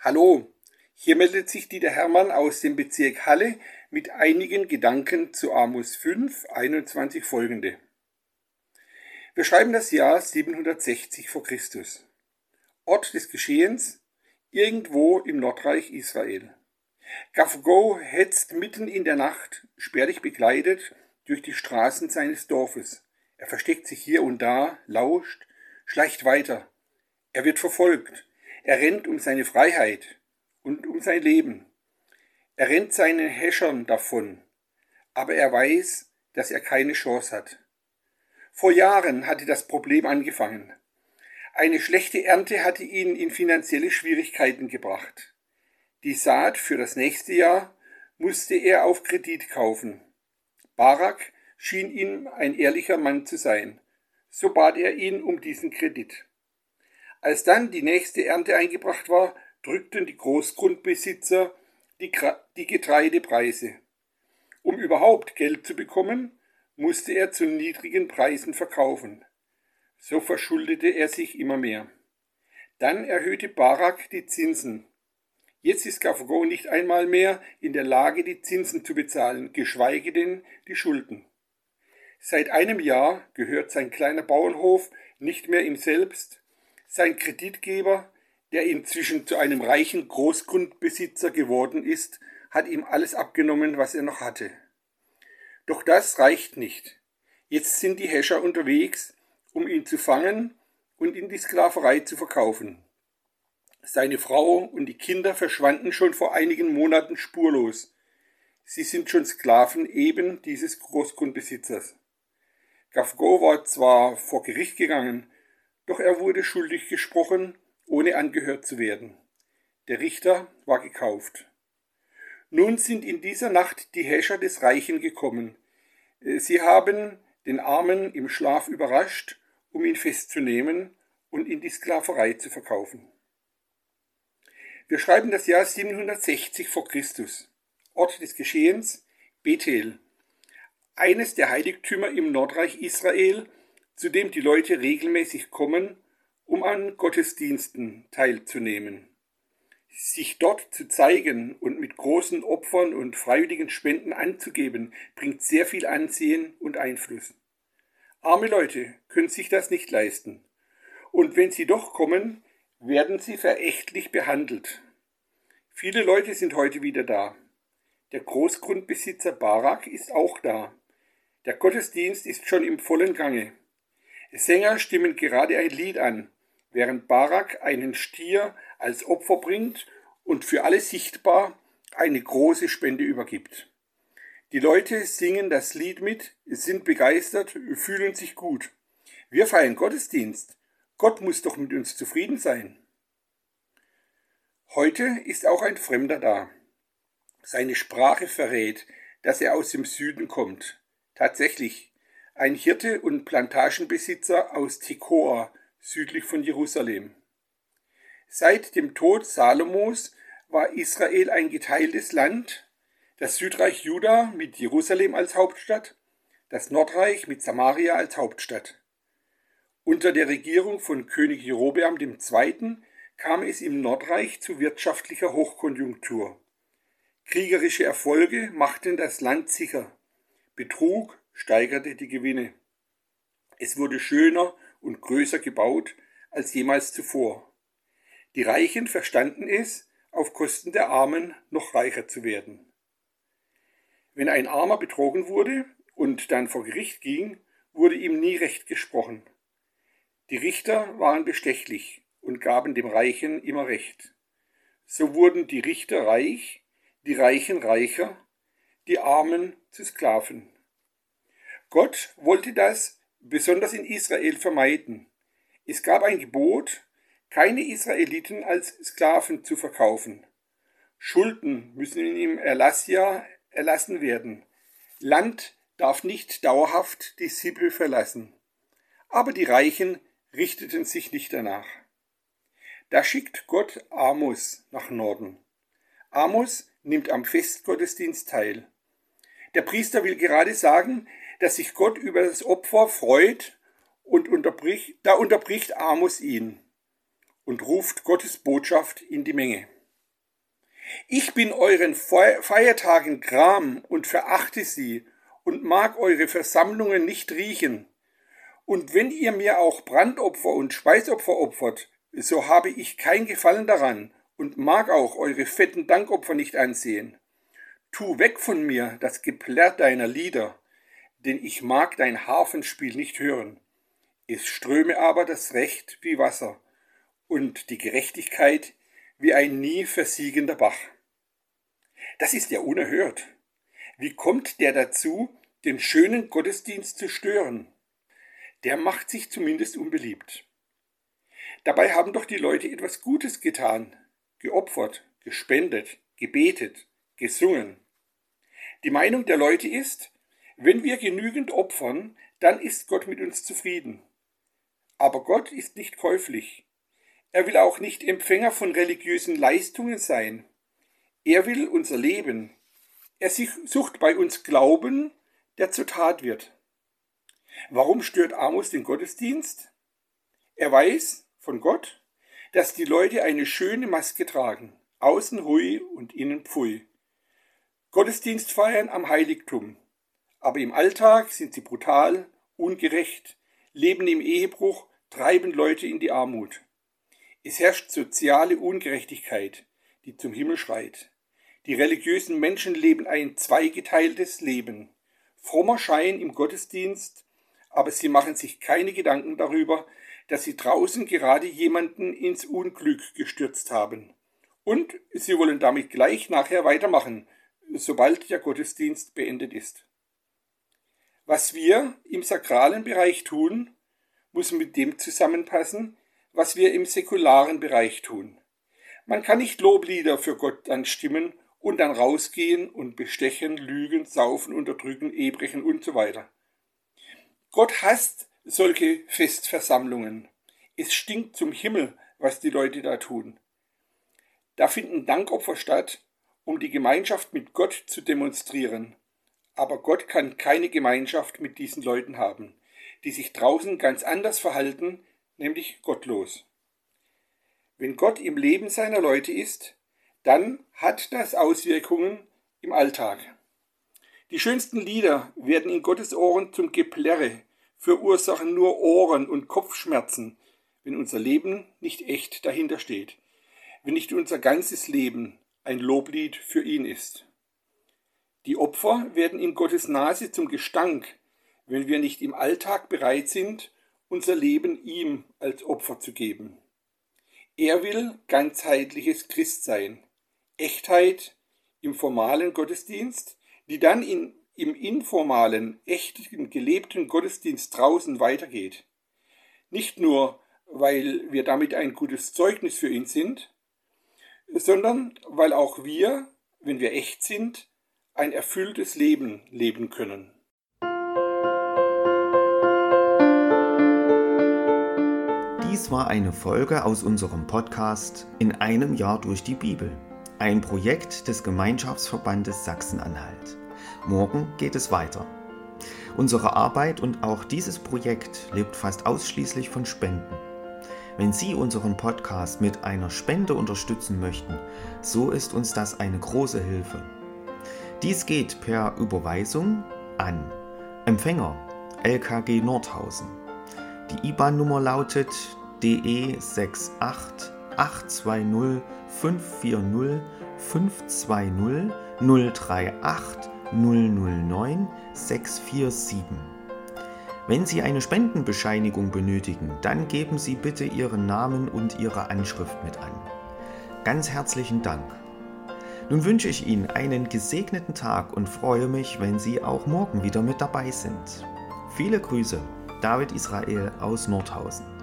Hallo, hier meldet sich Dieter Hermann aus dem Bezirk Halle mit einigen Gedanken zu Amos 5, 21 folgende. Wir schreiben das Jahr 760 vor Christus. Ort des Geschehens irgendwo im Nordreich Israel. Gafgo hetzt mitten in der Nacht, spärlich begleitet, durch die Straßen seines Dorfes. Er versteckt sich hier und da, lauscht, schleicht weiter. Er wird verfolgt. Er rennt um seine Freiheit und um sein Leben. Er rennt seinen Häschern davon, aber er weiß, dass er keine Chance hat. Vor Jahren hatte das Problem angefangen. Eine schlechte Ernte hatte ihn in finanzielle Schwierigkeiten gebracht. Die Saat für das nächste Jahr musste er auf Kredit kaufen. Barak schien ihm ein ehrlicher Mann zu sein. So bat er ihn um diesen Kredit. Als dann die nächste Ernte eingebracht war, drückten die Großgrundbesitzer die, die Getreidepreise. Um überhaupt Geld zu bekommen, musste er zu niedrigen Preisen verkaufen. So verschuldete er sich immer mehr. Dann erhöhte Barak die Zinsen. Jetzt ist Gafgo nicht einmal mehr in der Lage, die Zinsen zu bezahlen, geschweige denn die Schulden. Seit einem Jahr gehört sein kleiner Bauernhof nicht mehr ihm selbst, sein Kreditgeber, der inzwischen zu einem reichen Großgrundbesitzer geworden ist, hat ihm alles abgenommen, was er noch hatte. Doch das reicht nicht. Jetzt sind die Häscher unterwegs, um ihn zu fangen und in die Sklaverei zu verkaufen. Seine Frau und die Kinder verschwanden schon vor einigen Monaten spurlos. Sie sind schon Sklaven eben dieses Großgrundbesitzers. Gafgo war zwar vor Gericht gegangen, doch er wurde schuldig gesprochen, ohne angehört zu werden. Der Richter war gekauft. Nun sind in dieser Nacht die Häscher des Reichen gekommen. Äh, sie haben den Armen im Schlaf überrascht, um ihn festzunehmen und in die Sklaverei zu verkaufen. Wir schreiben das Jahr 760 vor Christus. Ort des Geschehens Bethel, eines der Heiligtümer im Nordreich Israel, zu dem die Leute regelmäßig kommen, um an Gottesdiensten teilzunehmen. Sich dort zu zeigen und mit großen Opfern und freiwilligen Spenden anzugeben, bringt sehr viel Ansehen und Einfluss. Arme Leute können sich das nicht leisten. Und wenn sie doch kommen, werden sie verächtlich behandelt. Viele Leute sind heute wieder da. Der Großgrundbesitzer Barak ist auch da. Der Gottesdienst ist schon im vollen Gange. Sänger stimmen gerade ein Lied an, während Barak einen Stier als Opfer bringt und für alle sichtbar eine große Spende übergibt. Die Leute singen das Lied mit, sind begeistert, fühlen sich gut. Wir feiern Gottesdienst. Gott muss doch mit uns zufrieden sein. Heute ist auch ein Fremder da. Seine Sprache verrät, dass er aus dem Süden kommt. Tatsächlich, ein Hirte und Plantagenbesitzer aus Tekoa, südlich von Jerusalem. Seit dem Tod Salomos war Israel ein geteiltes Land, das Südreich Juda mit Jerusalem als Hauptstadt, das Nordreich mit Samaria als Hauptstadt. Unter der Regierung von König Jerobeam II. kam es im Nordreich zu wirtschaftlicher Hochkonjunktur. Kriegerische Erfolge machten das Land sicher. Betrug steigerte die Gewinne. Es wurde schöner und größer gebaut als jemals zuvor. Die Reichen verstanden es, auf Kosten der Armen noch reicher zu werden. Wenn ein Armer betrogen wurde und dann vor Gericht ging, wurde ihm nie recht gesprochen. Die Richter waren bestechlich und gaben dem Reichen immer recht. So wurden die Richter reich, die Reichen reicher, die Armen zu Sklaven. Gott wollte das besonders in Israel vermeiden. Es gab ein Gebot, keine Israeliten als Sklaven zu verkaufen. Schulden müssen im Erlassjahr erlassen werden. Land darf nicht dauerhaft die Sippe verlassen. Aber die Reichen richteten sich nicht danach. Da schickt Gott Amos nach Norden. Amos nimmt am Festgottesdienst teil. Der Priester will gerade sagen, dass sich Gott über das Opfer freut und unterbricht, da unterbricht Amos ihn und ruft Gottes Botschaft in die Menge. Ich bin euren Feiertagen gram und verachte sie und mag eure Versammlungen nicht riechen. Und wenn ihr mir auch Brandopfer und Speisopfer opfert, so habe ich kein Gefallen daran und mag auch eure fetten Dankopfer nicht ansehen. Tu weg von mir das Geplärr deiner Lieder, denn ich mag dein Hafenspiel nicht hören. Es ströme aber das Recht wie Wasser und die Gerechtigkeit wie ein nie versiegender Bach. Das ist ja unerhört. Wie kommt der dazu, den schönen Gottesdienst zu stören? Der macht sich zumindest unbeliebt. Dabei haben doch die Leute etwas Gutes getan, geopfert, gespendet, gebetet, gesungen. Die Meinung der Leute ist, wenn wir genügend opfern, dann ist Gott mit uns zufrieden. Aber Gott ist nicht käuflich. Er will auch nicht Empfänger von religiösen Leistungen sein. Er will unser Leben. Er sucht bei uns Glauben, der zur Tat wird. Warum stört Amos den Gottesdienst? Er weiß von Gott, dass die Leute eine schöne Maske tragen, außen Hui und innen Pfui. Gottesdienst feiern am Heiligtum, aber im Alltag sind sie brutal, ungerecht, leben im Ehebruch, treiben Leute in die Armut. Es herrscht soziale Ungerechtigkeit, die zum Himmel schreit. Die religiösen Menschen leben ein zweigeteiltes Leben. Frommer Schein im Gottesdienst, aber sie machen sich keine Gedanken darüber, dass sie draußen gerade jemanden ins Unglück gestürzt haben. Und sie wollen damit gleich nachher weitermachen, sobald der Gottesdienst beendet ist. Was wir im sakralen Bereich tun, muss mit dem zusammenpassen, was wir im säkularen Bereich tun. Man kann nicht Loblieder für Gott anstimmen und dann rausgehen und bestechen, lügen, saufen, unterdrücken, ehebrechen und so weiter. Gott hasst solche Festversammlungen. Es stinkt zum Himmel, was die Leute da tun. Da finden Dankopfer statt, um die Gemeinschaft mit Gott zu demonstrieren. Aber Gott kann keine Gemeinschaft mit diesen Leuten haben, die sich draußen ganz anders verhalten, nämlich gottlos. Wenn Gott im Leben seiner Leute ist, dann hat das Auswirkungen im Alltag. Die schönsten Lieder werden in Gottes Ohren zum Geplärre, verursachen nur Ohren und Kopfschmerzen, wenn unser Leben nicht echt dahinter steht, wenn nicht unser ganzes Leben ein Loblied für ihn ist. Die Opfer werden in Gottes Nase zum Gestank, wenn wir nicht im Alltag bereit sind, unser Leben ihm als Opfer zu geben. Er will ganzheitliches Christsein, Echtheit im formalen Gottesdienst, die dann in, im informalen, echten, gelebten Gottesdienst draußen weitergeht. Nicht nur, weil wir damit ein gutes Zeugnis für ihn sind, sondern weil auch wir, wenn wir echt sind, ein erfülltes Leben leben können. Dies war eine Folge aus unserem Podcast In einem Jahr durch die Bibel, ein Projekt des Gemeinschaftsverbandes Sachsen-Anhalt. Morgen geht es weiter. Unsere Arbeit und auch dieses Projekt lebt fast ausschließlich von Spenden. Wenn Sie unseren Podcast mit einer Spende unterstützen möchten, so ist uns das eine große Hilfe. Dies geht per Überweisung an Empfänger LKG Nordhausen. Die IBAN-Nummer lautet DE 68 820 540 520 038 009 647. Wenn Sie eine Spendenbescheinigung benötigen, dann geben Sie bitte Ihren Namen und Ihre Anschrift mit an. Ganz herzlichen Dank. Nun wünsche ich Ihnen einen gesegneten Tag und freue mich, wenn Sie auch morgen wieder mit dabei sind. Viele Grüße, David Israel aus Nordhausen.